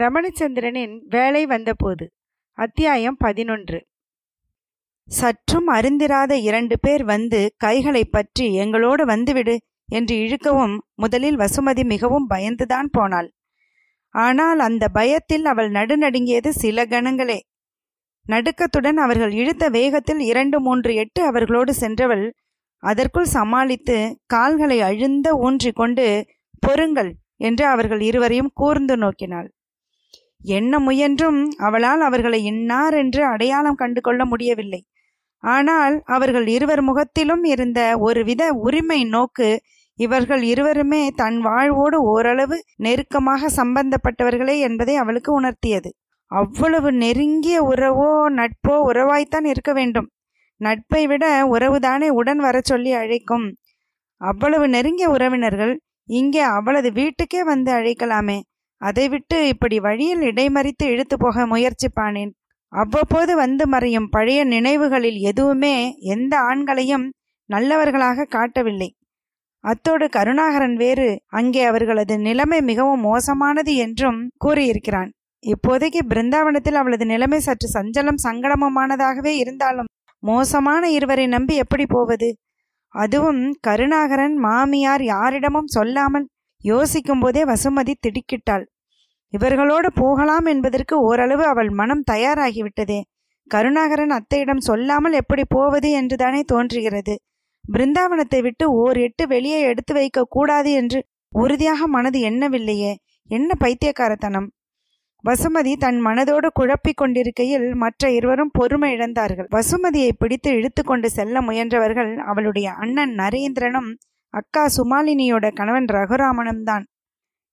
ரமணச்சந்திரனின் வேலை வந்தபோது அத்தியாயம் பதினொன்று. சற்றும் அறிந்திராத இரண்டு பேர் வந்து கைகளை பற்றி எங்களோடு வந்துவிடு என்று இழுக்கவும் முதலில் வசுமதி மிகவும் பயந்துதான் போனாள். ஆனால் அந்த பயத்தில் அவள் நடுநடுங்கியது சில கணங்களே. நடுக்கத்துடன் அவர்கள் இழுத்த வேகத்தில் இரண்டு மூன்று எட்டு அவர்களோடு சென்றவள் அதற்குள் சமாளித்து கால்களை அழுந்த ஊன்றி கொண்டு பொறுங்கள் என்று அவர்கள் இருவரையும் கூர்ந்து நோக்கினாள். என்ன முயன்றும் அவளால் அவர்களை இன்னார் என்று அடையாளம் கண்டு கொள்ள முடியவில்லை. ஆனால் அவர்கள் இருவர் முகத்திலும் இருந்த ஒருவித உரிமை நோக்கு இவர்கள் இருவருமே தன் வாழ்வோடு ஓரளவு நெருக்கமாக சம்பந்தப்பட்டவர்களே என்பதை அவளுக்கு உணர்த்தியது. அவ்வளவு நெருங்கிய உறவோ நட்போ உறவாய்த்தான் இருக்க வேண்டும். நட்பை விட உறவுதானே உடன் வர சொல்லி அழைக்கும். அவ்வளவு நெருங்கிய உறவினர்கள் இங்கே அவளது வீட்டுக்கே வந்து அழைக்கலாமே. அதை விட்டு இப்படி வழியில் இடைமறித்து இழுத்து போக முயற்சிப்பானேன். அவ்வப்போது வந்து மறையும் பழைய நினைவுகளில் எதுவுமே எந்த ஆண்களையும் நல்லவர்களாக காட்டவில்லை. அத்தோடு கருணாகரன் வேறு அங்கே அவர்களது நிலைமை மிகவும் மோசமானது என்றும் கூறியிருக்கிறான். இப்போதைக்கு பிருந்தாவனத்தில் அவளது நிலைமை சற்று சஞ்சலம் சங்கடமுமானதாகவே இருந்தாலும் மோசமான இருவரை நம்பி எப்படி போவது? அதுவும் கருணாகரன் மாமியார் யாரிடமும் சொல்லாமல் யோசிக்கும் போதே வசுமதி திடுக்கிட்டாள். இவர்களோடு போகலாம் என்பதற்கு ஓரளவு அவள் மனம் தயாராகிவிட்டதே. கருணாகரன் அத்தையிடம் சொல்லாமல் எப்படி போவது என்றுதானே தோன்றுகிறது. பிருந்தாவனத்தை விட்டு ஓர் எட்டு வெளியே எடுத்து வைக்க கூடாது என்று உறுதியாக மனது எண்ணவில்லையே. என்ன பைத்தியக்காரத்தனம். வசுமதி தன் மனதோடு குழப்பிக் கொண்டிருக்கையில் மற்ற இருவரும் பொறுமை இழந்தார்கள். வசுமதியை பிடித்து இழுத்து கொண்டு செல்ல முயன்றவர்கள் அவளுடைய அண்ணன் நரேந்திரனும் அக்கா சுமாலினியோட கணவன் ரகுராமனும் தான்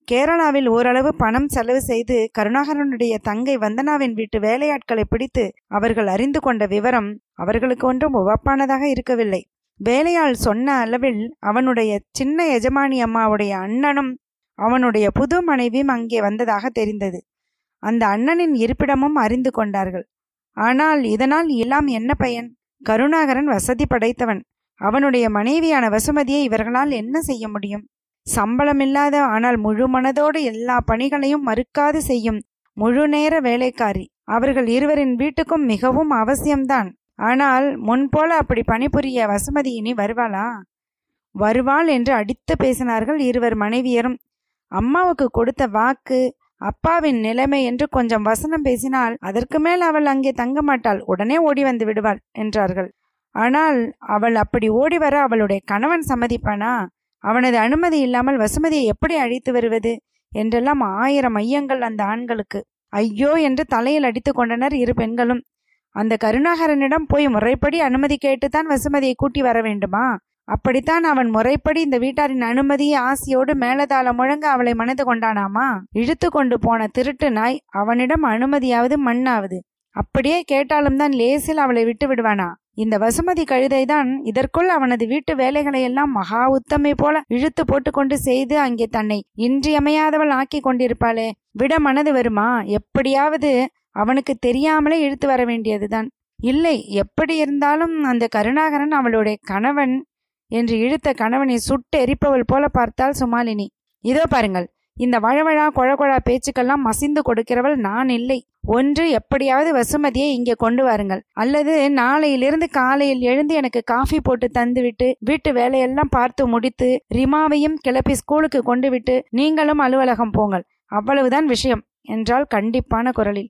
கேரளாவில் ஓரளவு பணம் செலவு செய்து கருணாகரனுடைய தங்கை வந்தனாவின் வீட்டு வேலையாட்களை பிடித்து அவர்கள் அறிந்து கொண்ட விவரம் அவர்களுக்கு ஒன்றும் உவப்பானதாக இருக்கவில்லை. வேலையாள் சொன்ன அளவில் அவனுடைய சின்ன எஜமானி அம்மாவுடைய அண்ணனும் அவனுடைய புது மனைவியும் அங்கே வந்ததாக தெரிந்தது. அந்த அண்ணனின் இருப்பிடமும் அறிந்து கொண்டார்கள். ஆனால் இதனால் எல்லாம் என்ன பயன்? கருணாகரன் வசதி படைத்தவன். அவனுடைய மனைவியான வசுமதியை இவர்களால் என்ன செய்ய முடியும்? சம்பளமில்லாத ஆனால் முழு மனதோடு எல்லா பணிகளையும் மறுக்காது செய்யும் முழு நேர வேலைக்காரி. அவர்கள் இருவரின் வீட்டுக்கும் மிகவும் அவசியம்தான். ஆனால் முன்போல அப்படி பணிபுரிய வசுமதி இனி வருவாளா? வருவாள் என்று அடித்து பேசினார்கள் இருவர் மனைவியரும். அம்மாவுக்கு கொடுத்த வாக்கு அப்பாவின் நிலைமை என்று கொஞ்சம் வசனம் பேசினால் அதற்கு மேல் அவள் அங்கே தங்க மாட்டாள் உடனே ஓடி வந்து விடுவாள் என்றார்கள். ஆனால் அவள் அப்படி ஓடி வர அவளுடைய கணவன் சம்மதிப்பானா? அவனது அனுமதி இல்லாமல் வசுமதியை எப்படி அழைத்து வருவது? என்றெல்லாம் ஆயிரம் ஐயங்கள் அந்த ஆண்களுக்கு. ஐயோ என்று தலையில் அடித்து கொண்டனர் இரு பெண்களும். அந்த கருணாகரனிடம் போய் முறைப்படி அனுமதி கேட்டுத்தான் வசுமதியை கூட்டி வர வேண்டுமா? அப்படித்தான் அவன் முறைப்படி இந்த வீட்டாரின் அனுமதியை ஆசையோடு மேலதாளம் முழங்க அவளை மணந்து கொண்டானாமா? இழுத்து கொண்டு போன திருட்டு நாய் அவனிடம் அனுமதியாவது மண்ணாவது. அப்படியே கேட்டாலும் தான் லேசில் அவளை விட்டு விடுவானா? இந்த வசுமதி கழுதைதான் இதற்குள் அவனது வீட்டு வேலைகளை எல்லாம் மகா உத்தமை போல இழுத்து போட்டுக்கொண்டு செய்து அங்கே தன்னை இன்றியமையாதவள் ஆக்கி கொண்டிருப்பாளே. விட மனது வருமா? எப்படியாவது அவனுக்கு தெரியாமலே இழுத்து வர வேண்டியதுதான். இல்லை எப்படி இருந்தாலும் அந்த கருணாகரன் அவளுடைய கணவன் என்று இழுத்த கணவனை சுட்டு எரிப்பவள் போல பார்த்தாள் சுமாலினி. இதோ பாருங்கள் இந்த வழவழா கொழகொழா பேச்சுக்கெல்லாம் மசிந்து கொடுக்கிறவள் நான் இல்லை. ஒன்று எப்படியாவது வசுமதியை இங்கே கொண்டு வாருங்கள். அல்லது நாளையிலிருந்து காலையில் எழுந்து எனக்கு காஃபி போட்டு தந்துவிட்டு வீட்டு வேலையெல்லாம் பார்த்து முடித்து ரிமாவையும் கிளப்பி ஸ்கூலுக்கு கொண்டு விட்டு நீங்களும் அலுவலகம் போங்கள். அவ்வளவுதான் விஷயம் என்றால் கண்டிப்பான குரலில்.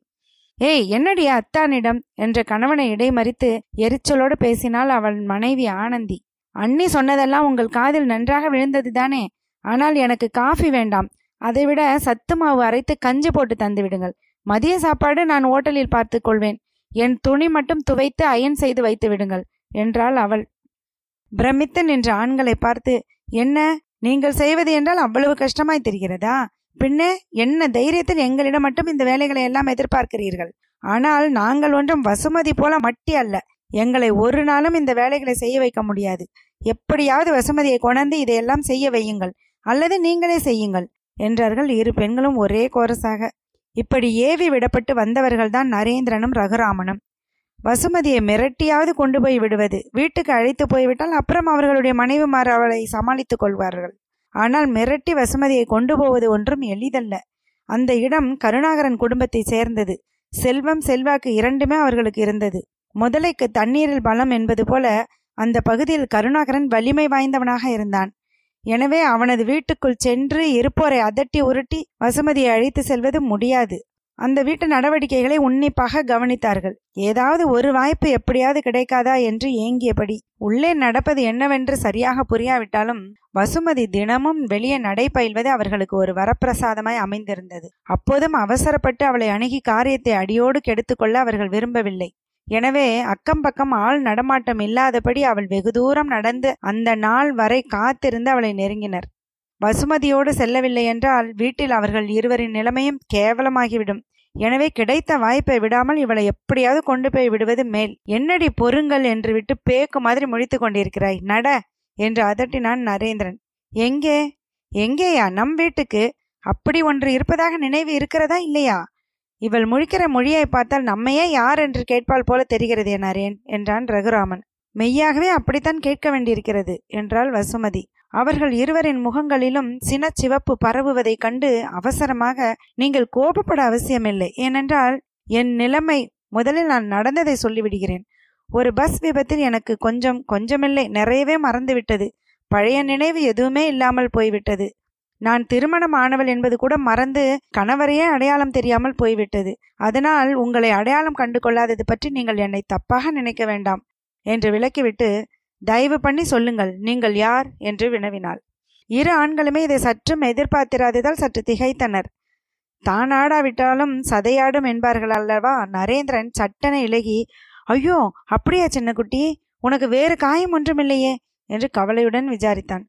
ஏய் என்னடி அத்தானிடம் என்ற கணவனை இடைமறித்து எரிச்சலோடு பேசினாள் அவள் மனைவி ஆனந்தி. அண்ணி சொன்னதெல்லாம் உங்கள் காதில் நன்றாக விழுந்தது தானே ஆனால் எனக்கு காஃபி வேண்டாம். அதைவிட சத்து மாவு அரைத்து கஞ்சி போட்டு தந்து விடுங்கள். மதிய சாப்பாடு நான் ஓட்டலில் பார்த்து கொள்வேன். என் துணி மட்டும் துவைத்து அயன் செய்து வைத்து விடுங்கள் என்றாள் அவள். பிரமித்து நின்ற ஆண்களை பார்த்து என்ன? நீங்கள் செய்வது என்றால் அவ்வளவு கஷ்டமாய் தெரிகிறதா? பின்னே என்ன தைரியத்தில் எங்களிடம் மட்டும் இந்த வேலைகளை எல்லாம் எதிர்பார்க்கிறீர்கள்? ஆனால் நாங்கள் ஒன்றும் வசுமதி போல மட்டி அல்ல. எங்களை ஒரு நாளும் இந்த வேலைகளை செய்ய வைக்க முடியாது. எப்படியாவது வசுமதியை கொணர்ந்து இதையெல்லாம் செய்ய வையுங்கள். அல்லது நீங்களே செய்யுங்கள். என்றார்கள். இரு பெண்களும் ஒரே கோரசாக இப்படி ஏவி விடப்பட்டு வந்தவர்கள்தான் நரேந்திரனும் ரகுராமனும். வசுமதியை மிரட்டியாவது கொண்டு போய் விடுவது. வீட்டுக்கு அழைத்து போய்விட்டால் அப்புறம் அவர்களுடைய மனைவிமார் அவளை சமாளித்துக் கொள்வார்கள். ஆனால் மிரட்டி வசுமதியை கொண்டு போவது ஒன்றும் எளிதல்ல. அந்த இடம் கருணாகரன் குடும்பத்தை சேர்ந்தது. செல்வம் செல்வாக்கு இரண்டுமே அவர்களுக்கு இருந்தது. முதலைக்கு தண்ணீரில் பலம் என்பது போல அந்த பகுதியில் கருணாகரன் வலிமை வாய்ந்தவனாக இருந்தான். எனவே அவனது வீட்டுக்குள் சென்று இருப்போரை அதட்டி உருட்டி வசுமதியை அழைத்து செல்வது முடியாது. அந்த வீட்டு நடவடிக்கைகளை உன்னிப்பாக கவனித்தார்கள். ஏதாவது ஒரு வாய்ப்பு எப்படியாவது கிடைக்காதா என்று ஏங்கியபடி உள்ளே நடப்பது என்னவென்று சரியாக புரியாவிட்டாலும் வசுமதி தினமும் வெளியே நடைபயில்வது அவர்களுக்கு ஒரு வரப்பிரசாதமாய் அமைந்திருந்தது. அப்போதும் அவசரப்பட்டு அவளை அணுகி காரியத்தை அடியோடு கெடுத்துக்கொள்ள அவர்கள் விரும்பவில்லை. எனவே அக்கம் பக்கம் ஆள் நடமாட்டம் இல்லாதபடி அவள் வெகு தூரம் நடந்து அந்த நாள் வரை காத்திருந்து அவளை நெருங்கினர். வசுமதியோடு செல்லவில்லை என்றால் வீட்டில் அவர்கள் இருவரின் நிலைமையும் கேவலமாகிவிடும். எனவே கிடைத்த வாய்ப்பை விடாமல் இவளை எப்படியாவது கொண்டு போய் விடுவது மேல். என்னடி பொறுங்கள் என்று விட்டு பேக்கு மாதிரி முடித்து கொண்டிருக்கிறாய் நட என்று அதட்டினான் நரேந்திரன். எங்கே? எங்கேயா? நம் வீட்டுக்கு? அப்படி ஒன்று இருப்பதாக நினைவு இருக்கிறதா இல்லையா? இவள் முழிக்கிற மொழியை பார்த்தால் நம்மையே யார் என்று கேட்பாள் போல தெரிகிறது நரேன் என்றான் ரகுராமன். மெய்யாகவே அப்படித்தான் கேட்க வேண்டியிருக்கிறது என்றாள் வசுமதி. அவர்கள் இருவரின் முகங்களிலும் சினச்சிவப்பு பரவுவதைக் கண்டு அவசரமாக நீங்கள் கோபப்பட அவசியமில்லை. ஏனென்றால் என் நிலைமை முதலில் நான் நடந்ததை சொல்லிவிடுகிறேன். ஒரு பஸ் விபத்தில் எனக்கு கொஞ்சம் கொஞ்சமில்லை. நிறையவே மறந்துவிட்டது. பழைய நினைவு எதுவுமே இல்லாமல் போய்விட்டது. நான் திருமணம் ஆனவள் என்பது கூட மறந்து கணவரையே அடையாளம் தெரியாமல் போய்விட்டது. அதனால் உங்களை அடையாளம் கண்டு கொள்ளாதது பற்றி நீங்கள் என்னை தப்பாக நினைக்க வேண்டாம் என்று விளக்கிவிட்டு தயவு பண்ணி சொல்லுங்கள் நீங்கள் யார்? என்று வினவினாள். இரு ஆண்களுமே இதை சற்றும் எதிர்பார்த்திராததால் சற்று திகைத்தனர். தான் ஆடாவிட்டாலும் சதையாடும் என்பார்கள் அல்லவா? நரேந்திரன் சட்டென இலகி ஐயோ அப்படியா சின்ன குட்டி உனக்கு வேறு காயம் ஒன்றுமில்லையே? என்று கவலையுடன் விசாரித்தான்.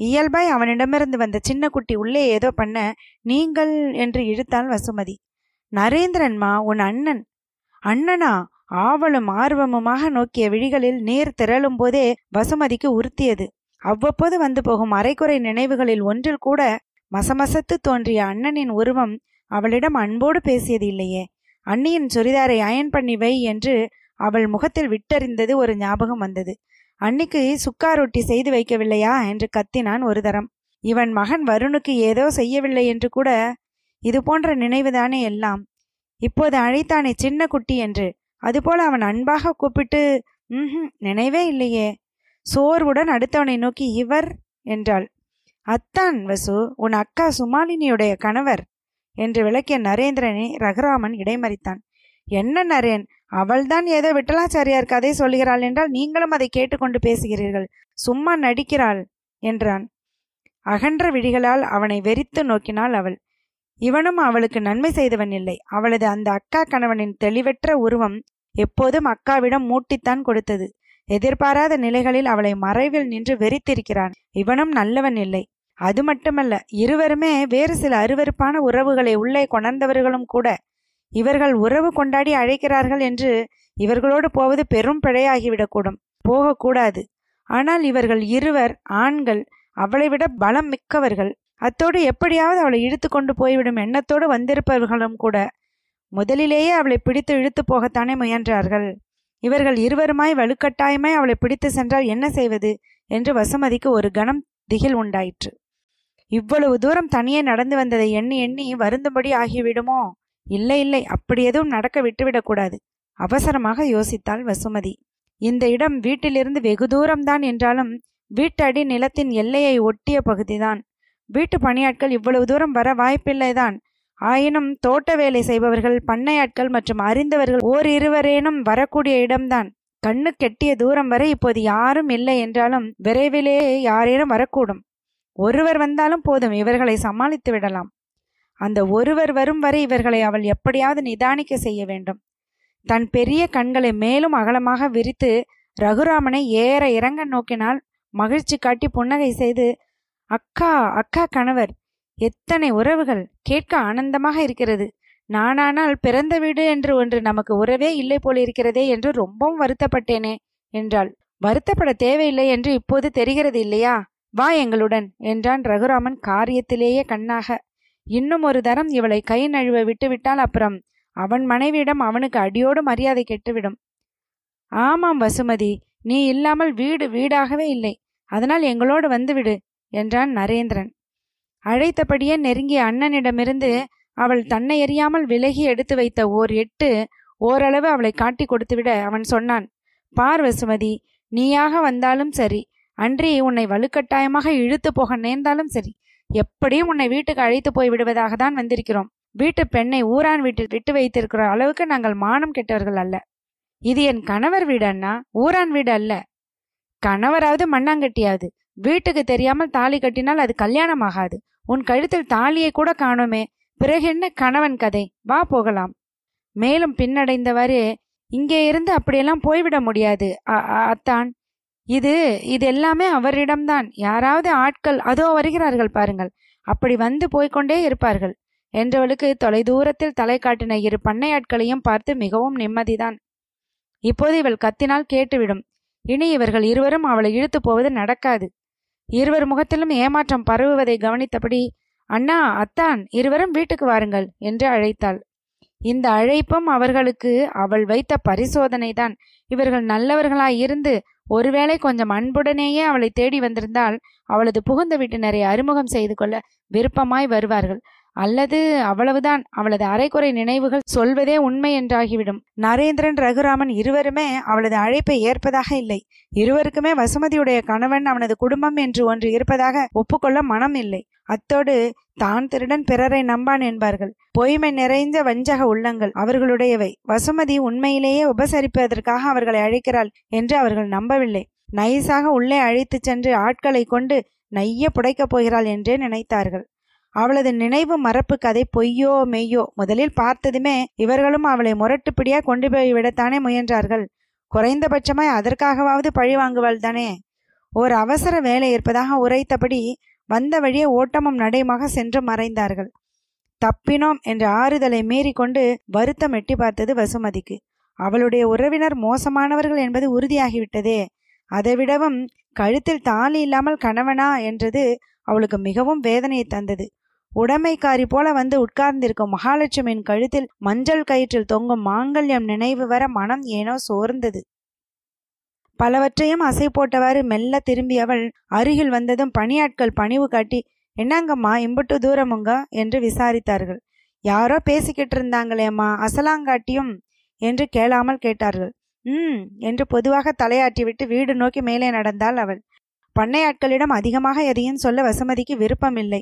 இயல்பாய் அவனிடமிருந்து வந்த சின்ன குட்டி உள்ளே ஏதோ பண்ண நீங்கள் என்று இழுத்தாள் வசுமதி. நரேந்திரன்மா உன் அண்ணன். அண்ணனா? ஆவலும் ஆர்வமுமாக நோக்கிய விழிகளில் நீர் திரளும் போதே வசுமதிக்கு உறுத்தியது. அவ்வப்போது வந்து போகும் அரைக்குறை நினைவுகளில் ஒன்றில் கூட மசமசத்து தோன்றிய அண்ணனின் உருவம் அவளிடம் அன்போடு பேசியது இல்லையே. அண்ணியின் சுரிதாரை அயன் பண்ணி வை என்று அவள் முகத்தில் விட்டறிந்தது ஒரு ஞாபகம் வந்தது. அன்னிக்கு சுக்கா ரொட்டி செய்து வைக்கவில்லையா என்று கத்தினான் ஒரு தரம் இவன் மகன் வருணுக்கு ஏதோ செய்யவில்லை என்று கூட இது போன்ற நினைவுதானே எல்லாம். இப்போது அழைத்தானே சின்ன குட்டி என்று. அதுபோல அவன் அன்பாக கூப்பிட்டு ம் நினைவே இல்லையே. சோர்வுடன் அடுத்தவனை நோக்கி இவர் என்றாள். அத்தான் வசு உன் அக்கா சுமாலினியுடைய கணவர் என்று விளக்கிய நரேந்திரனை ரகுராமன் இடைமறித்தான். என்ன நரேன் அவள்தான் ஏதோ விட்டலாச்சாரியார் கதை சொல்கிறாள் என்றால் நீங்களும் அதை கேட்டுக்கொண்டு பேசுகிறீர்கள். சும்மா நடிக்கிறாள் என்றான். அகன்ற விழிகளால் அவனை வெறித்து நோக்கினாள் அவள். இவனும் அவளுக்கு நன்மை செய்தவன் இல்லை. அவளது அந்த அக்கா கணவனின் தெளிவற்ற உருவம் எப்போதும் அக்காவிடம் மூட்டித்தான் கொடுத்தது. எதிர்பாராத நிலைகளில் அவளை மறைவில் நின்று வெறித்திருக்கிறான். இவனும் நல்லவன் இல்லை. அது மட்டுமல்ல இருவருமே வேறு சில அருவருப்பான உறவுகளை உள்ளே கொணர்ந்தவர்களும் கூட இவர்கள் உறவு கொண்டாடி அழைக்கிறார்கள் என்று இவர்களோடு போவது பெரும் பிழையாகிவிடக்கூடும். போகக்கூடாது. ஆனால் இவர்கள் இருவர் ஆண்கள் அவளை விட பலம் மிக்கவர்கள். அத்தோடு எப்படியாவது அவளை இழுத்து கொண்டு போய்விடும் எண்ணத்தோடு வந்திருப்பவர்களும் கூட முதலிலேயே அவளை பிடித்து இழுத்து போகத்தானே முயன்றார்கள். இவர்கள் இருவருமாய் வலுக்கட்டாயமாய் அவளை பிடித்து சென்றால் என்ன செய்வது என்று வசுமதிக்கு ஒரு கணம் திகில் உண்டாயிற்று. இவ்வளவு தூரம் தனியே நடந்து வந்ததை எண்ணி எண்ணி வருந்தும்படி ஆகிவிடுமோ? இல்லை இல்லை அப்படி எதுவும் நடக்க விட்டுவிடக்கூடாது அவசரமாக யோசித்தாள் வசுமதி. இந்த இடம் வீட்டிலிருந்து வெகு தூரம்தான் என்றாலும் வீட்டடி நிலத்தின் எல்லையை ஒட்டிய பகுதிதான். வீட்டு பணியாட்கள் இவ்வளவு தூரம் வர வாய்ப்பில்லைதான் ஆயினும் தோட்ட வேலை செய்பவர்கள் பண்ணையாட்கள் மற்றும் அறிந்தவர்கள் ஓர் இருவரேனும் வரக்கூடிய இடம்தான். கண்ணு கெட்டிய தூரம் வரை இப்போது யாரும் இல்லை என்றாலும் விரைவிலேயே யாரேனும் வரக்கூடும். ஒருவர் வந்தாலும் போதும் இவர்களை சமாளித்து விடலாம். அந்த ஒருவர் வரும் வரை இவர்களை அவள் எப்படியாவது நிதானிக்க செய்ய வேண்டும். தன் பெரிய கண்களை மேலும் அகலமாக விரித்து ரகுராமனை ஏற இறங்க நோக்கினால் மகிழ்ச்சி காட்டி புன்னகை செய்து அக்கா அக்கா கணவர் எத்தனை உறவுகள்? கேட்க ஆனந்தமாக இருக்கிறது. நானானால் பிறந்த வீடு என்று ஒன்று நமக்கு உறவே இல்லை போலிருக்கிறதே என்று ரொம்பவும் வருத்தப்பட்டேனே என்றாள். வருத்தப்பட தேவையில்லை என்று இப்போது தெரிகிறது இல்லையா? வா எங்களுடன் என்றான் ரகுராமன் காரியத்திலேயே கண்ணாக. இன்னும் ஒரு தரம் இவளை கை நழுவ விட்டுவிட்டால் அப்புறம் அவன் மனைவியிடம் அவனுக்கு அடியோடு மரியாதை கெட்டுவிடும். ஆமாம் வசுமதி நீ இல்லாமல் வீடு வீடாகவே இல்லை. அதனால் எங்களோடு வந்துவிடு என்றான் நரேந்திரன். அழைத்தபடியே நெருங்கிய அண்ணனிடமிருந்து அவள் தன்னை எறியாமல் விலகி எடுத்து வைத்த ஓர் எட்டு ஓரளவு அவளை காட்டி கொடுத்துவிட அவன் சொன்னான். பார் வசுமதி நீயாக வந்தாலும் சரி அன்றி உன்னை வலுக்கட்டாயமாக இழுத்து போக நேர்ந்தாலும் சரி எப்படியும் உன்னை வீட்டுக்கு அழைத்து போய் விடுவதாக தான் வந்திருக்கிறோம். வீட்டு பெண்ணை ஊரான் வீட்டில் விட்டு வைத்திருக்கிற அளவுக்கு நாங்கள் மானம் கெட்டவர்கள் அல்ல. இது என் கணவர் வீடு அண்ணா. ஊரான் வீடு அல்ல. கணவராவது மண்ணாங்கட்டியாவது வீட்டுக்கு தெரியாமல் தாலி கட்டினால் அது கல்யாணம் ஆகாது உன் கழுத்தில் தாலியை கூட காணோமே. பிறகு என்ன கணவன் கதை? வா போகலாம். மேலும் பின்னடைந்தவாறு இங்கே இருந்து அப்படியெல்லாம் போய்விட முடியாது. அ- அத்தான். இது இது எல்லாமே அவரிடம்தான். யாராவது ஆட்கள் அதோ வருகிறார்கள் பாருங்கள். அப்படி வந்து போய்கொண்டே இருப்பார்கள். என்றவளுக்கு தொலைதூரத்தில் தலை காட்டின இரு பண்ணையாட்களையும் பார்த்து மிகவும் நிம்மதிதான். இப்போது இவள் கத்தினால் கேட்டுவிடும். இனி இவர்கள் இருவரும் அவளை இழுத்து போவது நடக்காது. இருவர் முகத்திலும் ஏமாற்றம் பரவுவதை கவனித்தபடி அண்ணா அத்தான் இருவரும் வீட்டுக்கு வாருங்கள் என்று அழைத்தாள். இந்த அழைப்பும் அவர்களுக்கு அவள் வைத்த பரிசோதனைதான். இவர்கள் நல்லவர்களாய் இருந்து ஒருவேளை கொஞ்சம் அன்புடனேயே அவளை தேடி வந்திருந்தால் அவளது புகுந்த வீட்டினரை அறிமுகம் செய்து கொள்ள விருப்பமாய் வருவார்கள். அல்லது அவ்வளவுதான். அவளது அரைக்குறை நினைவுகள் சொல்வதே உண்மை என்றாகிவிடும். நரேந்திரன் ரகுராமன் இருவருமே அவளது அழைப்பை ஏற்பதாக இல்லை. இருவருக்குமே வசுமதியுடைய கணவன் அவனது குடும்பம் என்று ஒன்று இருப்பதாக ஒப்புக்கொள்ள மனம் இல்லை. அத்தோடு தான் திருடன் பிறரை நம்பான் என்பார்கள். பொய்மை நிறைந்த வஞ்சக உள்ளங்கள் அவர்களுடையவை. வசுமதி உண்மையிலேயே உபசரிப்பதற்காக அவர்களை அழைக்கிறாள் என்று அவர்கள் நம்பவில்லை. நைஸாக உள்ளே அழைத்துச் சென்று ஆட்களை கொண்டு நைய புடைக்கப் போகிறாள் என்றே நினைத்தார்கள். அவளது நினைவு மறப்பு கதை பொய்யோ மெய்யோ முதலில் பார்த்ததுமே இவர்களும் அவளை முரட்டுப்பிடியா கொண்டு போய் விடத்தானே முயன்றார்கள். குறைந்தபட்சமாய் அதற்காகவாவது பழி வாங்குவாள் தானே. ஓர் அவசர வேலை இருப்பதாக உரைத்தபடி வந்த வழியே ஓட்டமும் நடையுமாக சென்று மறைந்தார்கள். தப்பினோம் என்ற ஆறுதலை மீறி கொண்டு வருத்தம் எட்டி பார்த்தது வசுமதிக்கு. அவளுடைய உறவினர் மோசமானவர்கள் என்பது உறுதியாகிவிட்டதே. அதைவிடவும் கழுத்தில் தாலி இல்லாமல் கணவனா என்றது அவளுக்கு மிகவும் வேதனையை தந்தது. உடைமைக்காரி போல வந்து உட்கார்ந்திருக்கும் மகாலட்சுமியின் கழுத்தில் மஞ்சள் கயிற்றில் தொங்கும் மாங்கல்யம் நினைவு வர மனம் ஏனோ சோர்ந்தது. பலவற்றையும் அசை போட்டவாறு மெல்ல திரும்பியவள் அருகில் வந்ததும் பணியாட்கள் பணிவு காட்டி என்னங்கம்மா இம்புட்டு தூரமுங்க என்று விசாரித்தார்கள். யாரோ பேசிக்கிட்டு இருந்தாங்களேம்மா அசலாங்காட்டியும்? என்று கேளாமல் கேட்டார்கள். ம் என்று பொதுவாக தலையாட்டிவிட்டு வீடு நோக்கி மேலே நடந்தாள் அவள். பண்ணையாட்களிடம் அதிகமாக எதையும் சொல்ல வசுமதிக்கு விருப்பமில்லை.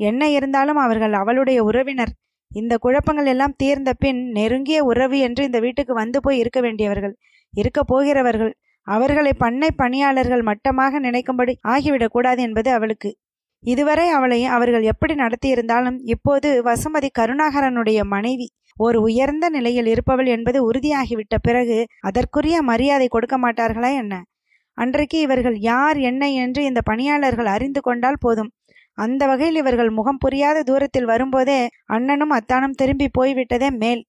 என்ன இருந்தாலும் அவர்கள் அவளுடைய உறவினர். இந்த குழப்பங்கள் எல்லாம் தீர்ந்த பின் நெருங்கிய உறவு என்று இந்த வீட்டுக்கு வந்து போய் இருக்க வேண்டியவர்கள். இருக்க போகிறவர்கள். அவர்களை பண்ணை பணியாளர்கள் மட்டமாக நினைக்கும்படி ஆகிவிடக்கூடாது என்பது அவளுக்கு. இதுவரை அவளை அவர்கள் எப்படி நடத்தியிருந்தாலும் இப்போது வசுமதி கருணாகரனுடைய மனைவி ஒரு உயர்ந்த நிலையில் இருப்பவள் என்பது உறுதியாகிவிட்ட பிறகு அதற்குரிய மரியாதை கொடுக்க மாட்டார்களா என்ன? அன்றைக்கு இவர்கள் யார் என்ன என்று இந்த பணியாளர்கள் அறிந்து கொண்டால் போதும். அந்த வகையில் இவர்கள் முகம் புரியாத தூரத்தில் வரும்போதே அண்ணனும் அத்தானும் திரும்பி போய்விட்டதே மேல்.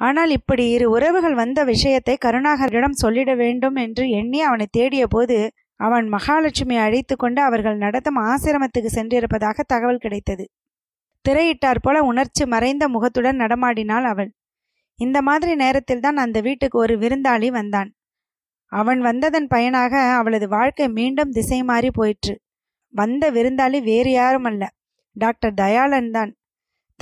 ஆனால் இப்படி இரு உறவுகள் வந்த விஷயத்தை கருணாகரிடம் சொல்லிட வேண்டும் என்று எண்ணி அவனை தேடிய போது அவன் மகாலட்சுமி அழைத்து கொண்டு அவர்கள் நடத்தும் ஆசிரமத்துக்கு சென்றிருப்பதாக தகவல் கிடைத்தது. திரையிட்டார் போல உணர்ச்சி மறைந்த முகத்துடன் நடமாடினாள் அவள். இந்த மாதிரி நேரத்தில் தான் அந்த வீட்டுக்கு ஒரு விருந்தாளி வந்தான். அவன் வந்ததன் பயனாக அவளது வாழ்க்கை மீண்டும் திசை மாறி போயிற்று. வந்த விருந்தாளி வேறு யாரும் அல்ல டாக்டர் தயாளன் தான்.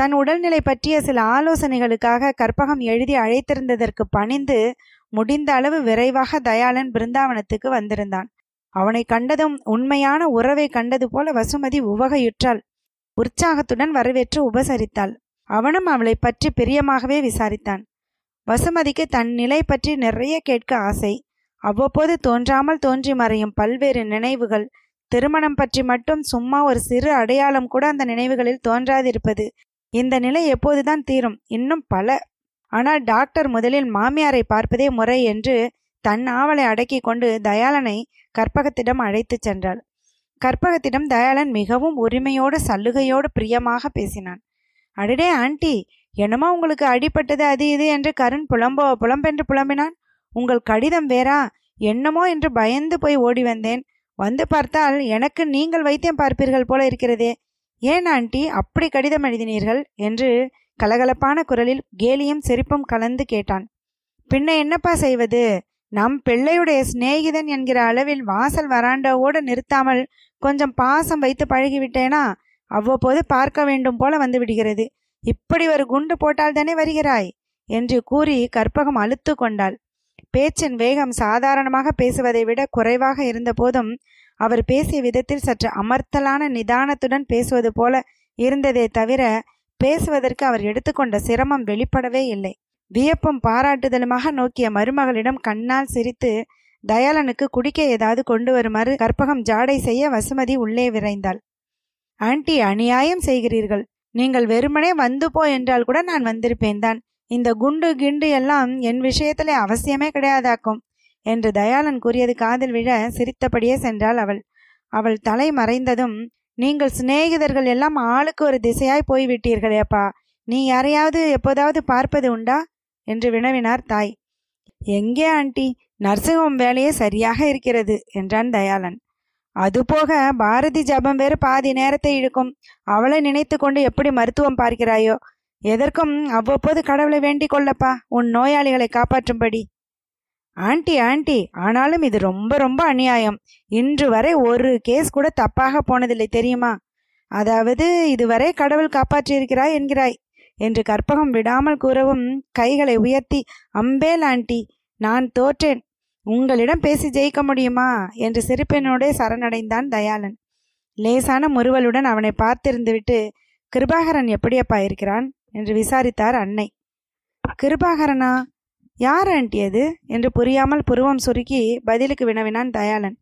தன் உடல்நிலை பற்றிய சில ஆலோசனைகளுக்காக கற்பகம் எழுதி அழைத்திருந்ததற்கு பணிந்து முடிந்த அளவு விரைவாக தயாளன் பிருந்தாவனத்துக்கு வந்திருந்தான். அவனை கண்டதும் உண்மையான உறவை கண்டது போல வசுமதி உவகையுற்றாள். உற்சாகத்துடன் வரவேற்று உபசரித்தாள். அவனும் அவளை பற்றி பிரியமாகவே விசாரித்தான். வசுமதிக்கு தன் நிலை பற்றி நிறைய கேட்க ஆசை. அவ்வப்போது தோன்றாமல் தோன்றி மறையும் பல்வேறு நினைவுகள். திருமணம் பற்றி மட்டும் சும்மா ஒரு சிறு அடையாளம் கூட அந்த நினைவுகளில் தோன்றாதிருப்பது. இந்த நிலை எப்போதுதான் தீரும். இன்னும் பல ஆனால் டாக்டர் முதலில் மாமியாரை பார்ப்பதே முறை என்று தன் ஆவலை அடக்கி கொண்டு தயாளனை கற்பகத்திடம் அழைத்துச் சென்றாள். கற்பகத்திடம் தயாளன் மிகவும் உரிமையோடு சல்லுகையோடு பிரியமாக பேசினான். அடடே ஆண்டி என்னமோ உங்களுக்கு அடிபட்டது அது இது என்று கருண் புலம்போ புலம்பென்று புலம்பினான். உங்கள் கடிதம் வேறா? என்னமோ என்று பயந்து போய் ஓடி வந்தேன். வந்து பார்த்தால் எனக்கு நீங்கள் வைத்தியம் பார்ப்பீர்கள் போல இருக்கிறதே. ஏன் ஆண்டி அப்படி கடிதம் எழுதினீர்கள்? என்று கலகலப்பான குரலில் கேலியும் சிரிப்பும் கலந்து கேட்டான். பின்ன என்னப்பா செய்வது? நம் பிள்ளையுடைய சிநேகிதன் என்கிற அளவில் வாசல் வராண்டாவோடு நிறுத்தாமல் கொஞ்சம் பாசம் வைத்து பழகிவிட்டேனா? அவ்வப்போது பார்க்க வேண்டும் போல வந்து விடுகிறது இப்படி ஒரு குண்டு போட்டால் தானே வருகிறாய்? என்று கூறி கற்பகம் அழுத்து கொண்டாள். பேச்சின் வேகம் சாதாரணமாக பேசுவதை விட குறைவாக இருந்தபோதும் அவர் பேசிய விதத்தில் சற்று அமர்த்தலான நிதானத்துடன் பேசுவது போல இருந்ததே தவிர பேசுவதற்கு அவர் எடுத்துக்கொண்ட சிரமம் வெளிப்படவே இல்லை. வியப்பும் பாராட்டுதலுமாக நோக்கிய மருமகளிடம் கண்ணால் சிரித்து தயாளனுக்கு குடிக்க ஏதாவது கொண்டு வருமாறு கற்பகம் ஜாடை செய்ய வசுமதி உள்ளே விரைந்தாள். ஆண்டி அநியாயம் செய்கிறீர்கள். நீங்கள் வெறுமனே வந்து போ என்றால் கூட நான் வந்திருப்பேன் தான். இந்த குண்டு கிண்டு எல்லாம் என் விஷயத்திலே அவசியமே கிடையாதாக்கும். என்று தயாளன் கூறியது காதில் விழ சிரித்தபடியே சென்றாள் அவள். அவள் தலை மறைந்ததும் நீங்கள் சிநேகிதர்கள் எல்லாம் ஆளுக்கு ஒரு திசையாய் போய்விட்டீர்களேப்பா நீ யாரையாவது எப்போதாவது பார்ப்பது உண்டா? என்று வினவினார் தாய். எங்கே ஆண்டி? நர்சிங்ஹோம் வேலையே சரியாக இருக்கிறது என்றான் தயாளன். அதுபோக பாரதி ஜபம் வேறு பாதி நேரத்தை இழுக்கும். அவளை நினைத்து கொண்டு எப்படி மருத்துவம் பார்க்கிறாயோ? எதற்கும் அவ்வப்போது கடவுளை வேண்டிக் கொள்ளப்பா. உன் நோயாளிகளை காப்பாற்றும்படி. ஆண்டி ஆண்டி ஆனாலும் இது ரொம்ப ரொம்ப அநியாயம். இன்று வரை ஒரு கேஸ் கூட தப்பாக போனதில்லை தெரியுமா? அதாவது இதுவரை கடவுள் காப்பாற்றியிருக்கிறாய் என்கிறாய் என்று கற்பகம் விடாமல் கூறவும் கைகளை உயர்த்தி அம்பேல் ஆண்டி நான் தோற்றேன். உங்களிடம் பேசி ஜெயிக்க முடியுமா? என்று சிரிப்பினோடே சரணடைந்தான் தயாளன். லேசான முறுவலுடன் அவனை பார்த்திருந்துவிட்டு கிருபாகரன் எப்படியப்பா இருக்கிறான்? என்று விசாரித்தார் அன்னை. கிருபாகரனா? யார் ஆண்டி அது? என்று புரியாமல் புருவம் சுருக்கி பதிலுக்கு வினவினான் தயாளன்.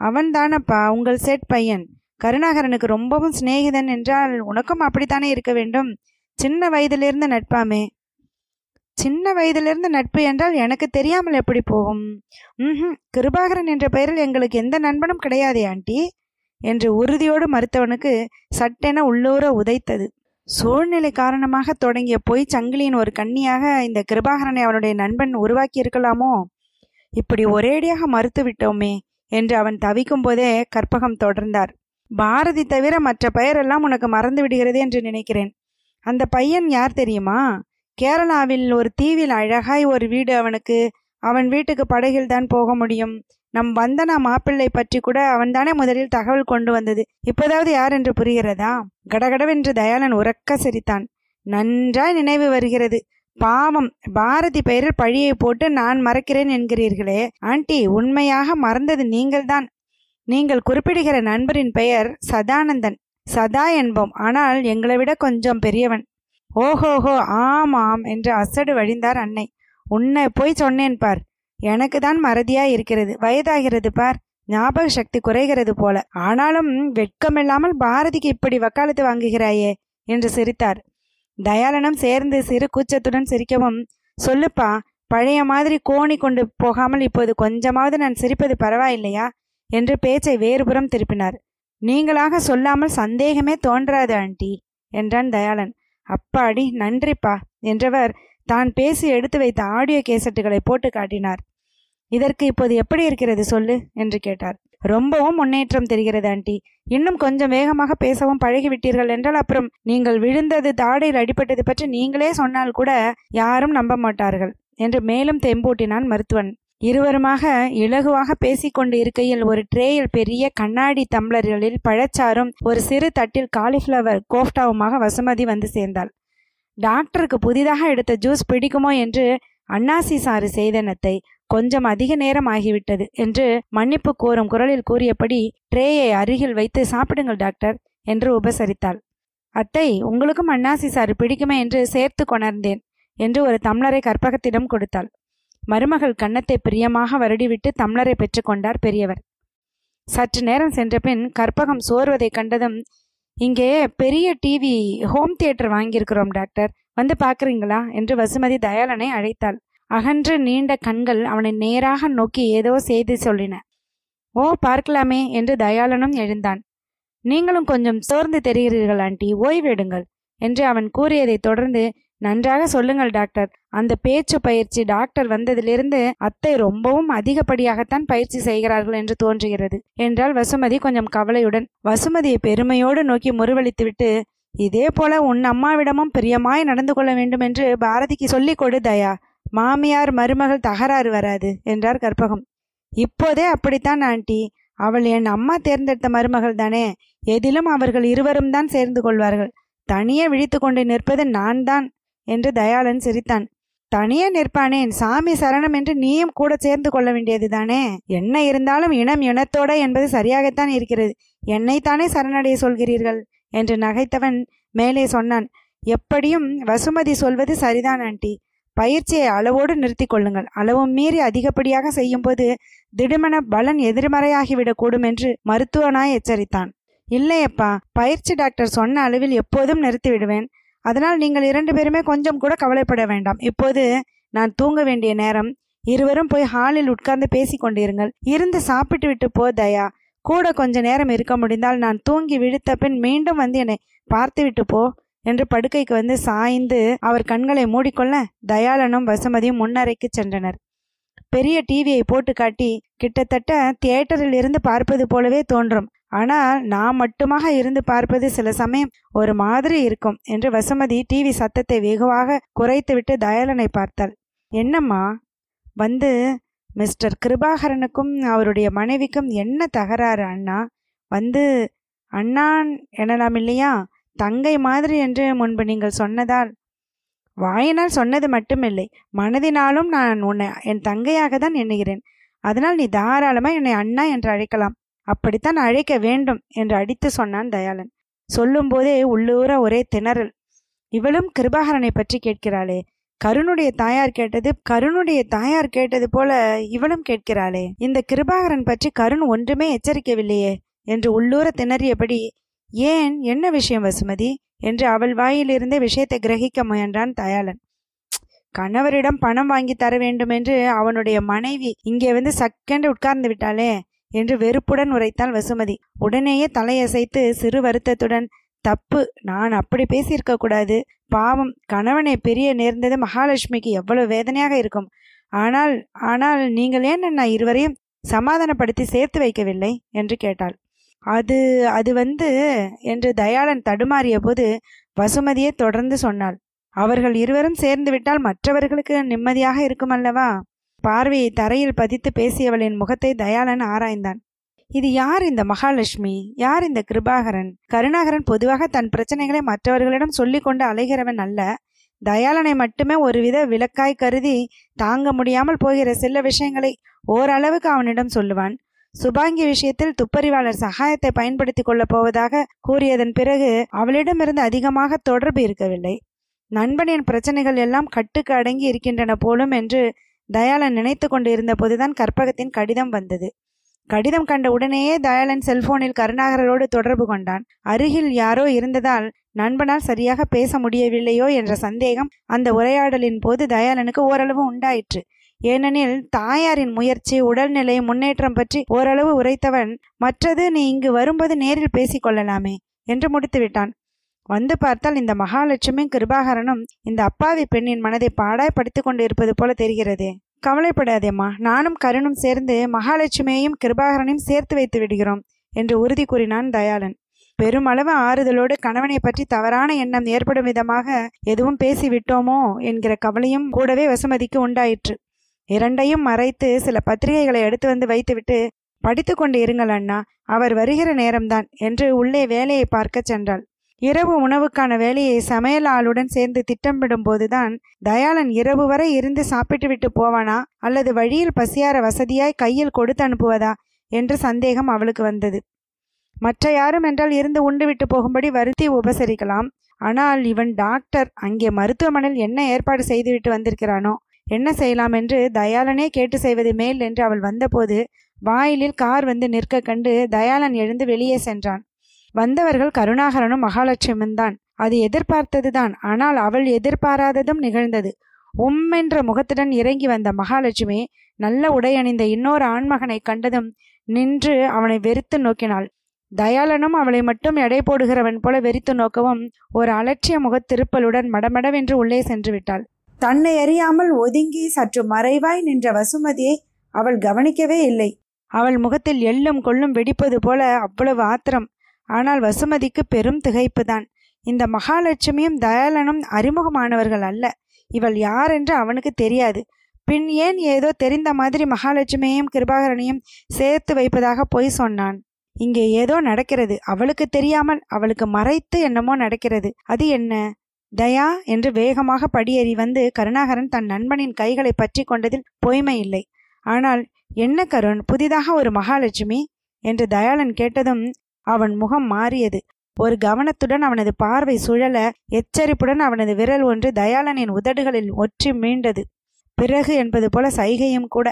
அவன்தானப்பா உங்கள் செட் பையன். கருணாகரனுக்கு ரொம்பவும் சிநேகிதன் என்றால் உனக்கும் அப்படித்தானே இருக்க வேண்டும்? சின்ன வயதிலிருந்து நட்பாமே. சின்ன வயதிலிருந்து நட்பு என்றால் எனக்கு தெரியாமல் எப்படி போகும்? ம் கிருபாகரன் என்ற பெயரில் எங்களுக்கு எந்த நண்பனும் கிடையாதே ஆண்டி என்று உறுதியோடு மறுத்தவனுக்கு சட்டென உள்ளூர உதைத்தது. சூழ்நிலை காரணமாக தொடங்கிய பொய் சங்கிலியின் ஒரு கண்ணியாக இந்த கிருபாகரனை அவனுடைய நண்பன் உருவாக்கி இருக்கலாமோ இப்படி ஒரேடியாக மறுத்து விட்டோமே என்று அவன் தவிக்கும் போதே கற்பகம் தொடர்ந்தார். பாரதி தவிர மற்ற பெயரெல்லாம் உனக்கு மறந்து விடுகிறது என்று நினைக்கிறேன். அந்த பையன் யார் தெரியுமா? கேரளாவில் ஒரு தீவில் அழகாய் ஒரு வீடு அவனுக்கு. அவன் வீட்டுக்கு படகில் தான் போக முடியும். நம் வந்தனா மாப்பிள்ளை பற்றி கூட அவன்தானே முதலில் தகவல் கொண்டு வந்தது. இப்போதாவது யார் என்று புரிகிறதா? கடகடவென்று தயாளன் உறக்க சிரித்தான். நன்றாய் நினைவு வருகிறது. பாவம் பாரதி பெயரில் பழியை போட்டு நான் மறக்கிறேன் என்கிறீர்களே. ஆண்டி உண்மையாக மறந்தது நீங்கள்தான். நீங்கள் குறிப்பிடுகிற நண்பரின் பெயர் சதானந்தன். சதா என்போம் ஆனால் எங்களை விட கொஞ்சம் பெரியவன். ஓஹோஹோ ஆமாம் என்று அசடு வழிந்தார் அன்னை. உன்னை போய் சொன்னேன் பார். எனக்கு தான் மறதியா இருக்கிறது. வயதாகிறது பார். ஞாபக சக்தி குறைகிறது போல. ஆனாலும் வெட்கமில்லாமல் பாரதிக்கு இப்படி வக்காலத்து வாங்குகிறாயே என்று சிரித்தார். தயாளனும் சேர்ந்து சிறு கூச்சத்துடன் சிரிக்கவும் சொல்லுப்பா பழைய மாதிரி கோணி கொண்டு போகாமல் இப்போது கொஞ்சமாவது நான் சிரிப்பது பரவாயில்லையா? என்று பேச்சை வேறுபுறம் திருப்பினார். நீங்களாக சொல்லாமல் சந்தேகமே தோன்றாது ஆண்டி என்றான் தயாளன். அப்பாடி நன்றிப்பா என்றவர் தான் பேசி எடுத்து வைத்த ஆடியோ கேசட்டுகளை போட்டு காட்டினார். இதற்கு இப்போது எப்படி இருக்கிறது சொல்லு? என்று கேட்டார். ரொம்பவும் முன்னேற்றம் தெரிகிறது ஆண்டி. இன்னும் கொஞ்சம் வேகமாக பேசவும் பழகிவிட்டீர்கள் என்றால் அப்புறம் நீங்கள் விழுந்தது தாடையில் அடிபட்டது பற்றி நீங்களே சொன்னால் கூட யாரும் நம்ப மாட்டார்கள் என்று மேலும் தெம்பூட்டினான் மருத்துவன். இருவருமாக இலகுவாக பேசிக்கொண்டு இருக்கையில் ஒரு ட்ரேயில் பெரிய கண்ணாடி தம்ளர்களில் பழச்சாரும் ஒரு சிறு தட்டில் காலிஃப்ளவர் கோஃப்டாவுமாக வசுமதி வந்து சேர்ந்தாள். டாக்டருக்கு புதிதாக எடுத்த ஜூஸ் பிடிக்குமோ என்று அன்னாசி சாறு செய்தனத்தை கொஞ்சம் அதிக நேரம் ஆகிவிட்டது என்று மன்னிப்பு கோரும் குரலில் கூறியபடி ட்ரேயை அருகில் வைத்து சாப்பிடுங்கள் டாக்டர் என்று உபசரித்தாள். அத்தை உங்களுக்கும் அன்னாசி சாறு பிடிக்குமே என்று சேர்த்து கொணர்ந்தேன் என்று ஒரு தம்ளரை கற்பகத்திடம் கொடுத்தாள். மருமகள் கன்னத்தை பிரியமாக வருடிவிட்டு தம்ளரை பெற்றுக்கொண்டார் பெரியவர். சற்று நேரம் சென்றபின் கற்பகம் சோர்வதைக் கண்டதும் இங்கே பெரிய டிவி ஹோம் தியேட்டர் வாங்கியிருக்கிறோம் டாக்டர். வந்து பார்க்குறீங்களா? என்று வசுமதி தயாளனை அழைத்தாள். அகன்று நீண்ட கண்கள் அவனை நேராக நோக்கி ஏதோ செய்தி சொல்லின. ஓ பார்க்கலாமே என்று தயாளனும் எழுந்தான். நீங்களும் கொஞ்சம் சோர்ந்து தெரிகிறீர்கள் ஆண்டி ஓய்வெடுங்கள் என்று அவன் கூறியதைத் தொடர்ந்து நன்றாக சொல்லுங்கள் டாக்டர். அந்த பேச்சு பயிற்சி டாக்டர் வந்ததிலிருந்து அத்தை ரொம்பவும் அதிகப்படியாகத்தான் பயிற்சி செய்கிறார்கள் என்று தோன்றுகிறது என்றால் வசுமதி கொஞ்சம் கவலையுடன். வசுமதியை பெருமையோடு நோக்கி முறுவழித்துவிட்டு இதே போல உன் அம்மாவிடமும் பிரியமாய் நடந்து கொள்ள வேண்டும் என்று பாரதிக்கு சொல்லிக் கொடு தயா. மாமியார் மருமகள் தகராறு வராது என்றார் கற்பகம். இப்போதே அப்படித்தான் ஆண்டி. அவள் என் அம்மா தேர்ந்தெடுத்த மருமகள் தானே. எதிலும் அவர்கள் இருவரும் தான் சேர்ந்து கொள்வார்கள். தனியே விழித்து கொண்டு நிற்பது நான் தான் என்று தயாளன் சிரித்தான். தனியே நிற்பானேன் சாமி சரணம் என்று நீயும் கூட சேர்ந்து கொள்ள வேண்டியதுதானே என்ன இருந்தாலும் இனம் இனத்தோட என்பது சரியாகத்தான் இருக்கிறது. என்னைத்தானே சரணடைய சொல்கிறீர்கள் என்று நகைத்தவன் மேலே சொன்னான். எப்படியும் வசுமதி சொல்வது சரிதான் ஆண்டி. பயிற்சியை அளவோடு நிறுத்தி கொள்ளுங்கள். அளவும் மீறி அதிகப்படியாக செய்யும்போது திடுமென பலன் எதிர்மறையாகிவிடக்கூடும் என்று மருத்துவனாய் எச்சரித்தான். இல்லையப்பா பயிற்சி டாக்டர் சொன்ன அளவில் எப்போதும் நிறுத்தி விடுவேன் அதனால் நீங்கள் இரண்டு பேருமே கொஞ்சம் கூட கவலைப்பட வேண்டாம். இப்போது நான் தூங்க வேண்டிய நேரம். இருவரும் போய் ஹாலில் உட்கார்ந்து பேசிக்கொண்டிருங்கள் இருந்து சாப்பிட்டு விட்டு போ தயா. கூட கொஞ்ச நேரம் இருக்க முடிந்தால் நான் தூங்கி விழுத்த பின் மீண்டும் வந்து என்னை பார்த்து விட்டு போ. என்று படுக்கைக்கு வந்து சாய்ந்து அவர் கண்களை மூடிக்கொள்ள தயாளனும் வசுமதியும் முன்னறைக்கு சென்றனர். பெரிய டிவியை போட்டு காட்டி கிட்டத்தட்ட தியேட்டரில் இருந்து பார்ப்பது போலவே தோன்றும். ஆனால் நான் மட்டுமாக இருந்து பார்ப்பது சில சமயம் ஒரு மாதிரி இருக்கும் என்று வசுமதி டிவி சத்தத்தை வெகுவாக குறைத்துவிட்டு தயாளனை பார்த்தாள். என்னம்மா? வந்து மிஸ்டர் கிருபாகரனுக்கும் அவருடைய மனைவிக்கும் என்ன தகராறு அண்ணா? வந்து அண்ணான் எனலாம் இல்லையா? தங்கை மாதிரி என்று முன்பு நீங்கள் சொன்னதால் வாயினால் சொன்னது மட்டுமில்லை. மனதினாலும் நான் உன்னை என் தங்கையாக தான் எண்ணுகிறேன். அதனால் நீ தாராளமாக என்னை அண்ணா என்று அழைக்கலாம். அப்படித்தான் அழைக்க வேண்டும் என்று அடித்து சொன்னான் தயாளன். சொல்லும்போதே உள்ளூர ஒரே திணறல். இவளும் கிருபாகரனை பற்றி கேட்கிறாளே. கருணுடைய தாயார் கேட்டது கருணுடைய தாயார் கேட்டது போல இவளும் கேட்கிறாளே. இந்த கிருபாகரன் பற்றி கருண் ஒன்றுமே எச்சரிக்கவில்லையே என்று உள்ளூர திணறியபடி ஏன்? என்ன விஷயம் வசுமதி? என்று அவள் வாயிலிருந்தே விஷயத்தை கிரகிக்க முயன்றான் தயாளன். கணவரிடம் பணம் வாங்கி தர வேண்டும் என்று அவனுடைய மனைவி இங்கே வந்து சக்கென்று உட்கார்ந்து விட்டாளே என்று வெறுப்புடன் உரைத்தாள் வசுமதி. உடனேயே தலையசைத்து சிறு வருத்தத்துடன் தப்பு நான் அப்படி பேசியிருக்க கூடாது. பாவம் கணவனை பெரிய நேர்ந்தது மகாலட்சுமிக்கு எவ்வளவு வேதனையாக இருக்கும். ஆனால் ஆனால் நீங்கள் ஏன் என்ன இருவரையும் சமாதானப்படுத்தி சேர்த்து வைக்கவில்லை? என்று கேட்டாள். அது அது வந்து என்று தயாளன் தடுமாறிய போது வசுமதியே தொடர்ந்து சொன்னாள். அவர்கள் இருவரும் சேர்ந்து விட்டால் மற்றவர்களுக்கு நிம்மதியாக இருக்கும் அல்லவா பார்வையை தரையில் பதித்து பேசியவளின் முகத்தை தயாளன் ஆராய்ந்தான். இது யார் இந்த மகாலட்சுமி? யார் இந்த கிருபாகரன்? கருணாகரன் பொதுவாக தன் பிரச்சனைகளை மற்றவர்களிடம் சொல்லி கொண்டு அலைகிறவன் அல்ல. தயாளனை மட்டுமே ஒருவித விளக்காய் கருதி தாங்க முடியாமல் போகிற சில விஷயங்களை ஓரளவுக்கு அவனிடம் சொல்லுவான். சுபாங்கி விஷயத்தில் துப்பறிவாளர் சகாயத்தை பயன்படுத்திக் கொள்ளப் போவதாக கூறியதன் பிறகு அவளிடமிருந்து அதிகமாக தொடர்பு இருக்கவில்லை. நண்பனின் பிரச்சனைகள் எல்லாம் கட்டுக்கு அடங்கி இருக்கின்றன போலும் என்று தயாளன் நினைத்து கொண்டு போதுதான் கற்பகத்தின் கடிதம் வந்தது. கடிதம் கண்ட உடனேயே தயாளன் செல்போனில் கருணாகரோடு தொடர்பு கொண்டான். அருகில் யாரோ இருந்ததால் நண்பனால் சரியாக பேச முடியவில்லையோ என்ற சந்தேகம் அந்த உரையாடலின் போது தயாளனுக்கு ஓரளவு உண்டாயிற்று. ஏனெனில் தாயாரின் முயற்சி உடல்நிலை முன்னேற்றம் பற்றி ஓரளவு உரைத்தவன் மற்றது நீ இங்கு வரும்போது நேரில் பேசிக்கொள்ளலாமே என்று முடித்துவிட்டான். வந்து பார்த்தால் இந்த மகாலட்சுமியும் கிருபாகரனும் இந்த அப்பாவி பெண்ணின் மனதை பாடாய் படித்து கொண்டு இருப்பது போல தெரிகிறதே. கவலைப்படாதேம்மா நானும் கருணும் சேர்ந்து மகாலட்சுமியையும் கிருபாகரனையும் சேர்த்து வைத்து விடுகிறோம் என்று உறுதி கூறினான் தயாளன். பெருமளவு ஆறுதலோடு கணவனை பற்றி தவறான எண்ணம் ஏற்படும் விதமாக எதுவும் பேசிவிட்டோமோ என்கிற கவலையும் கூடவே வசுமதிக்கு உண்டாயிற்று. இரண்டையும் மறைத்து சில பத்திரிகைகளை எடுத்து வந்து வைத்துவிட்டு படித்து கொண்டு இருங்கள் அண்ணா அவர் வருகிற நேரம்தான் என்று உள்ளே வேலையை பார்க்க சென்றாள். இரவு உணவுக்கான வேலையை சமையல் ஆளுடன் சேர்ந்து திட்டமிடும் போதுதான் தயாளன் இரவு வரை இருந்து சாப்பிட்டு விட்டு போவானா அல்லது வழியில் பசியார வசதியாய் கையில் கொடுத்து அனுப்புவதா என்ற சந்தேகம் அவளுக்கு வந்தது. மற்ற யாரும் என்றால் இருந்து உண்டு விட்டு போகும்படி வருத்தி உபசரிக்கலாம். ஆனால் இவன் டாக்டர் அங்கே மருத்துவமனையில் என்ன ஏற்பாடு செய்துவிட்டு வந்திருக்கிறானோ என்ன செய்யலாம் என்று தயாளனே கேட்டு செய்வது மேல் என்று அவள் வந்தபோது வாயிலில் கார் வந்து நிற்க கண்டு தயாளன் எழுந்து வெளியே சென்றான். வந்தவர்கள் கருணாகரனும் மகாலட்சுமியும் தான். அது எதிர்பார்த்ததுதான். ஆனால் அவள் எதிர்பாராததும் நிகழ்ந்தது. உம்மென்ற முகத்துடன் இறங்கி வந்த மகாலட்சுமி நல்ல உடை அணிந்த இன்னொரு ஆண்மகனை கண்டதும் நின்று அவனை வெறுத்து நோக்கினாள். தயாளனும் அவளை மட்டும் எடை போடுகிறவன் போல வெறித்து நோக்கவும் ஒரு அலட்சிய முகத் திருப்பலுடன் மடமடவென்று உள்ளே சென்று விட்டாள். தன்னை அறியாமல் ஒதுங்கி சற்று மறைவாய் நின்ற வசுமதியை அவள் கவனிக்கவே இல்லை. அவள் முகத்தில் எள்ளும் கொள்ளும் வெடிப்பது போல அவ்வளவு ஆத்திரம். ஆனால் வசுமதிக்கு பெரும் திகைப்புதான். இந்த மகாலட்சுமியும் தயாளனும் அறிமுகமானவர்கள் அல்ல. இவள் யார் என்று அவனுக்கு தெரியாது. பின் ஏன் ஏதோ தெரிந்த மாதிரி மகாலட்சுமியையும் கிருபாகரனையும் சேர்த்து வைப்பதாக பொய் சொன்னான். இங்கே ஏதோ நடக்கிறது. அவளுக்கு தெரியாமல் அவளுக்கு மறைத்து என்னமோ நடக்கிறது. அது என்ன? தயா என்று வேகமாக படியேறி வந்து கருணாகரன் தன் நண்பனின் கைகளை பற்றி கொண்டதில் பொய்மை இல்லை. ஆனால் என்ன கருண் புதிதாக ஒரு மகாலட்சுமி? என்று தயாளன் கேட்டதும் அவன் முகம் மாறியது. ஒரு கவனத்துடன் அவனது பார்வை சுழல எச்சரிப்புடன் அவனது விரல் ஒன்று தயாளனின் உதடுகளில் ஒற்றி மீண்டது. பிறகு என்பது போல சைகையும் கூட.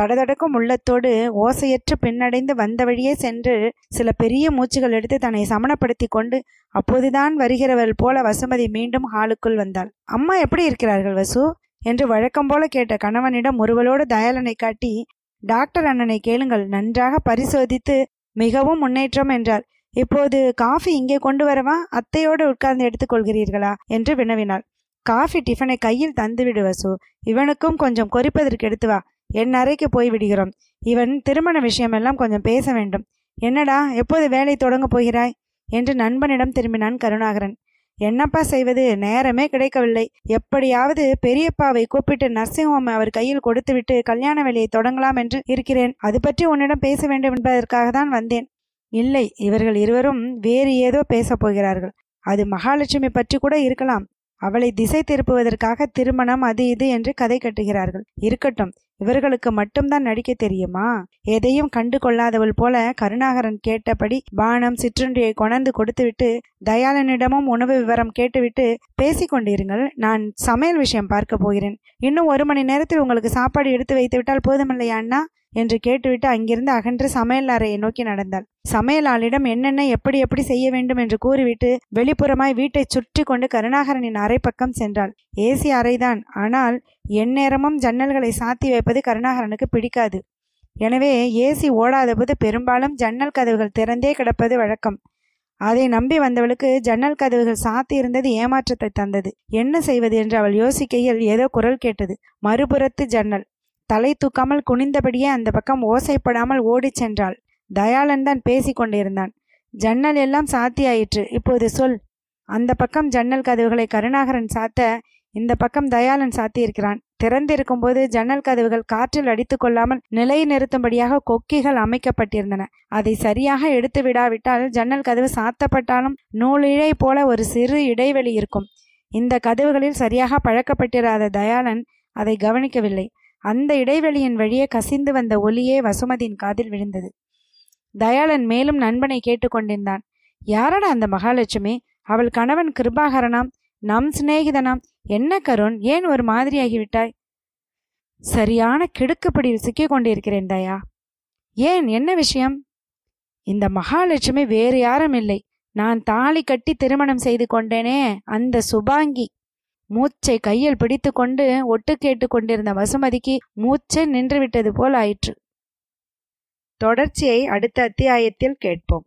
தடதடக்கும் உள்ளத்தோடு ஓசையற்று பின்னடைந்து வந்த வழியே சென்று சில பெரிய மூச்சுகள் எடுத்து தன்னை சமணப்படுத்தி கொண்டு அப்போதுதான் வருகிறவள் போல வசுமதி மீண்டும் ஹாலுக்குள் வந்தாள். அம்மா எப்படி இருக்கிறார்கள் வசு? என்று வழக்கம் போல கேட்ட கணவனிடம் ஒருவளோடு தயாளனை காட்டி டாக்டர் அண்ணனை கேளுங்கள். நன்றாக பரிசோதித்து மிகவும் முன்னேற்றம் என்றார் இப்போது காஃபி இங்கே கொண்டு வரவா? அத்தையோடு உட்கார்ந்து எடுத்துக்கொள்கிறீர்களா என்று வினவினாள். காஃபி டிஃபனை கையில் தந்துவிடு வசு. இவனுக்கும் கொஞ்சம் கொறிப்பதற்கு எடுத்து வா. என் அறைக்கு போய் விடுகிறோம். இவன் திருமண விஷயமெல்லாம் கொஞ்சம் பேச வேண்டும். என்னடா எப்போது வேலை தொடங்க போகிறாய்? என்று நண்பனிடம் திரும்பினான் கருணாகரன். என்னப்பா செய்வது? நேரமே கிடைக்கவில்லை. எப்படியாவது பெரியப்பாவை கூப்பிட்டு நர்சிங் ஹோம் அவர் கையில் கொடுத்துவிட்டு கல்யாண வேலையை தொடங்கலாம் என்று இருக்கிறேன். அது பற்றி உன்னிடம் பேச வேண்டும் என்பதற்காக தான் வந்தேன். இல்லை இவர்கள் இருவரும் வேறு ஏதோ பேசப் போகிறார்கள். அது மகாலட்சுமி பற்றி கூட இருக்கலாம். அவளை திசை திருப்புவதற்காக திருமணம் அது இது என்று கதை கட்டுகிறார்கள். இருக்கட்டும் இவர்களுக்கு மட்டும்தான் நடிக்க தெரியுமா? எதையும் கண்டு கொள்ளாதவள் போல கருணாகரன் கேட்டபடி பானம் சிற்றுண்டியை கொணர்ந்து கொடுத்துவிட்டு தயாளனிடமும் உணவு விவரம் கேட்டுவிட்டு பேசிக்கொண்டிருங்கள் நான் சமையல் விஷயம் பார்க்க போகிறேன். இன்னும் ஒரு மணி நேரத்தில் உங்களுக்கு சாப்பாடு எடுத்து வைத்து விட்டால் போதுமில்லையா அண்ணா? என்று கேட்டுவிட்டு அங்கிருந்து அகன்று சமையல் அறையை நோக்கி நடந்தாள். சமையலாளிடம் என்னென்ன எப்படி எப்படி செய்ய வேண்டும் என்று கூறிவிட்டு வெளிப்புறமாய் வீட்டை சுற்றி கொண்டு கருணாகரனின் அறை பக்கம் சென்றாள். ஏசி அறைதான். ஆனால் எந்நேரமும் ஜன்னல்களை சாத்தி வைப்பது கருணாகரனுக்கு பிடிக்காது. எனவே ஏசி ஓடாதபோது பெரும்பாலும் ஜன்னல் கதவுகள் திறந்தே கிடப்பது வழக்கம். அதை நம்பி வந்தவளுக்கு ஜன்னல் கதவுகள் சாத்தி இருந்தது ஏமாற்றத்தை தந்தது. என்ன செய்வது என்று அவள் யோசிக்கையில் ஏதோ குரல் கேட்டது. மறுபுறத்து ஜன்னல். தலை தூக்காமல் குனிந்தபடியே அந்த பக்கம் ஓசைப்படாமல் ஓடிச் சென்றாள். தயாளன் தான் பேசிக் கொண்டிருந்தான். ஜன்னல் எல்லாம் சாத்தியாயிற்று. இப்போது சொல். அந்த பக்கம் ஜன்னல் கதவுகளை கருணாகரன் சாத்த இந்த பக்கம் தயாளன் சாத்தியிருக்கிறான். திறந்திருக்கும் போது ஜன்னல் கதவுகள் காற்றில் அடித்து கொள்ளாமல் நிலை நிறுத்தும்படியாக கொக்கிகள் அமைக்கப்பட்டிருந்தன. அதை சரியாக எடுத்து விடாவிட்டால் ஜன்னல் கதவு சாத்தப்பட்டாலும் நூலிழை போல ஒரு சிறு இடைவெளி இருக்கும். இந்த கதவுகளில் சரியாக பழக்கப்பட்டிராத தயாளன் அதை கவனிக்கவில்லை. அந்த இடைவெளியின் வழியே கசிந்து வந்த ஒலியே வசுமதியின் காதில் விழுந்தது. தயாளன் மேலும் நண்பனை கேட்டுக்கொண்டிருந்தான். யாரடா அந்த மகாலட்சுமி? அவள் கணவன் கிருபாகரனாம் நம் சிநேகிதனாம். என்ன கருண் ஏன் ஒரு மாதிரியாகிவிட்டாய்? சரியான கிடுக்குப்படியில் சிக்கிக் கொண்டிருக்கிறேன் தயா. ஏன் என்ன விஷயம்? இந்த மகாலட்சுமி வேறு யாரும் இல்லை. நான் தாலி கட்டி திருமணம் செய்து கொண்டேனே அந்த சுபாங்கி. மூச்சை கையில் பிடித்து கொண்டு ஒட்டு கேட்டு கொண்டிருந்த வசுமதிக்கு மூச்சை நின்றுவிட்டது போல் ஆயிற்று. தொடர்ச்சியை அடுத்த அத்தியாயத்தில் கேட்போம்.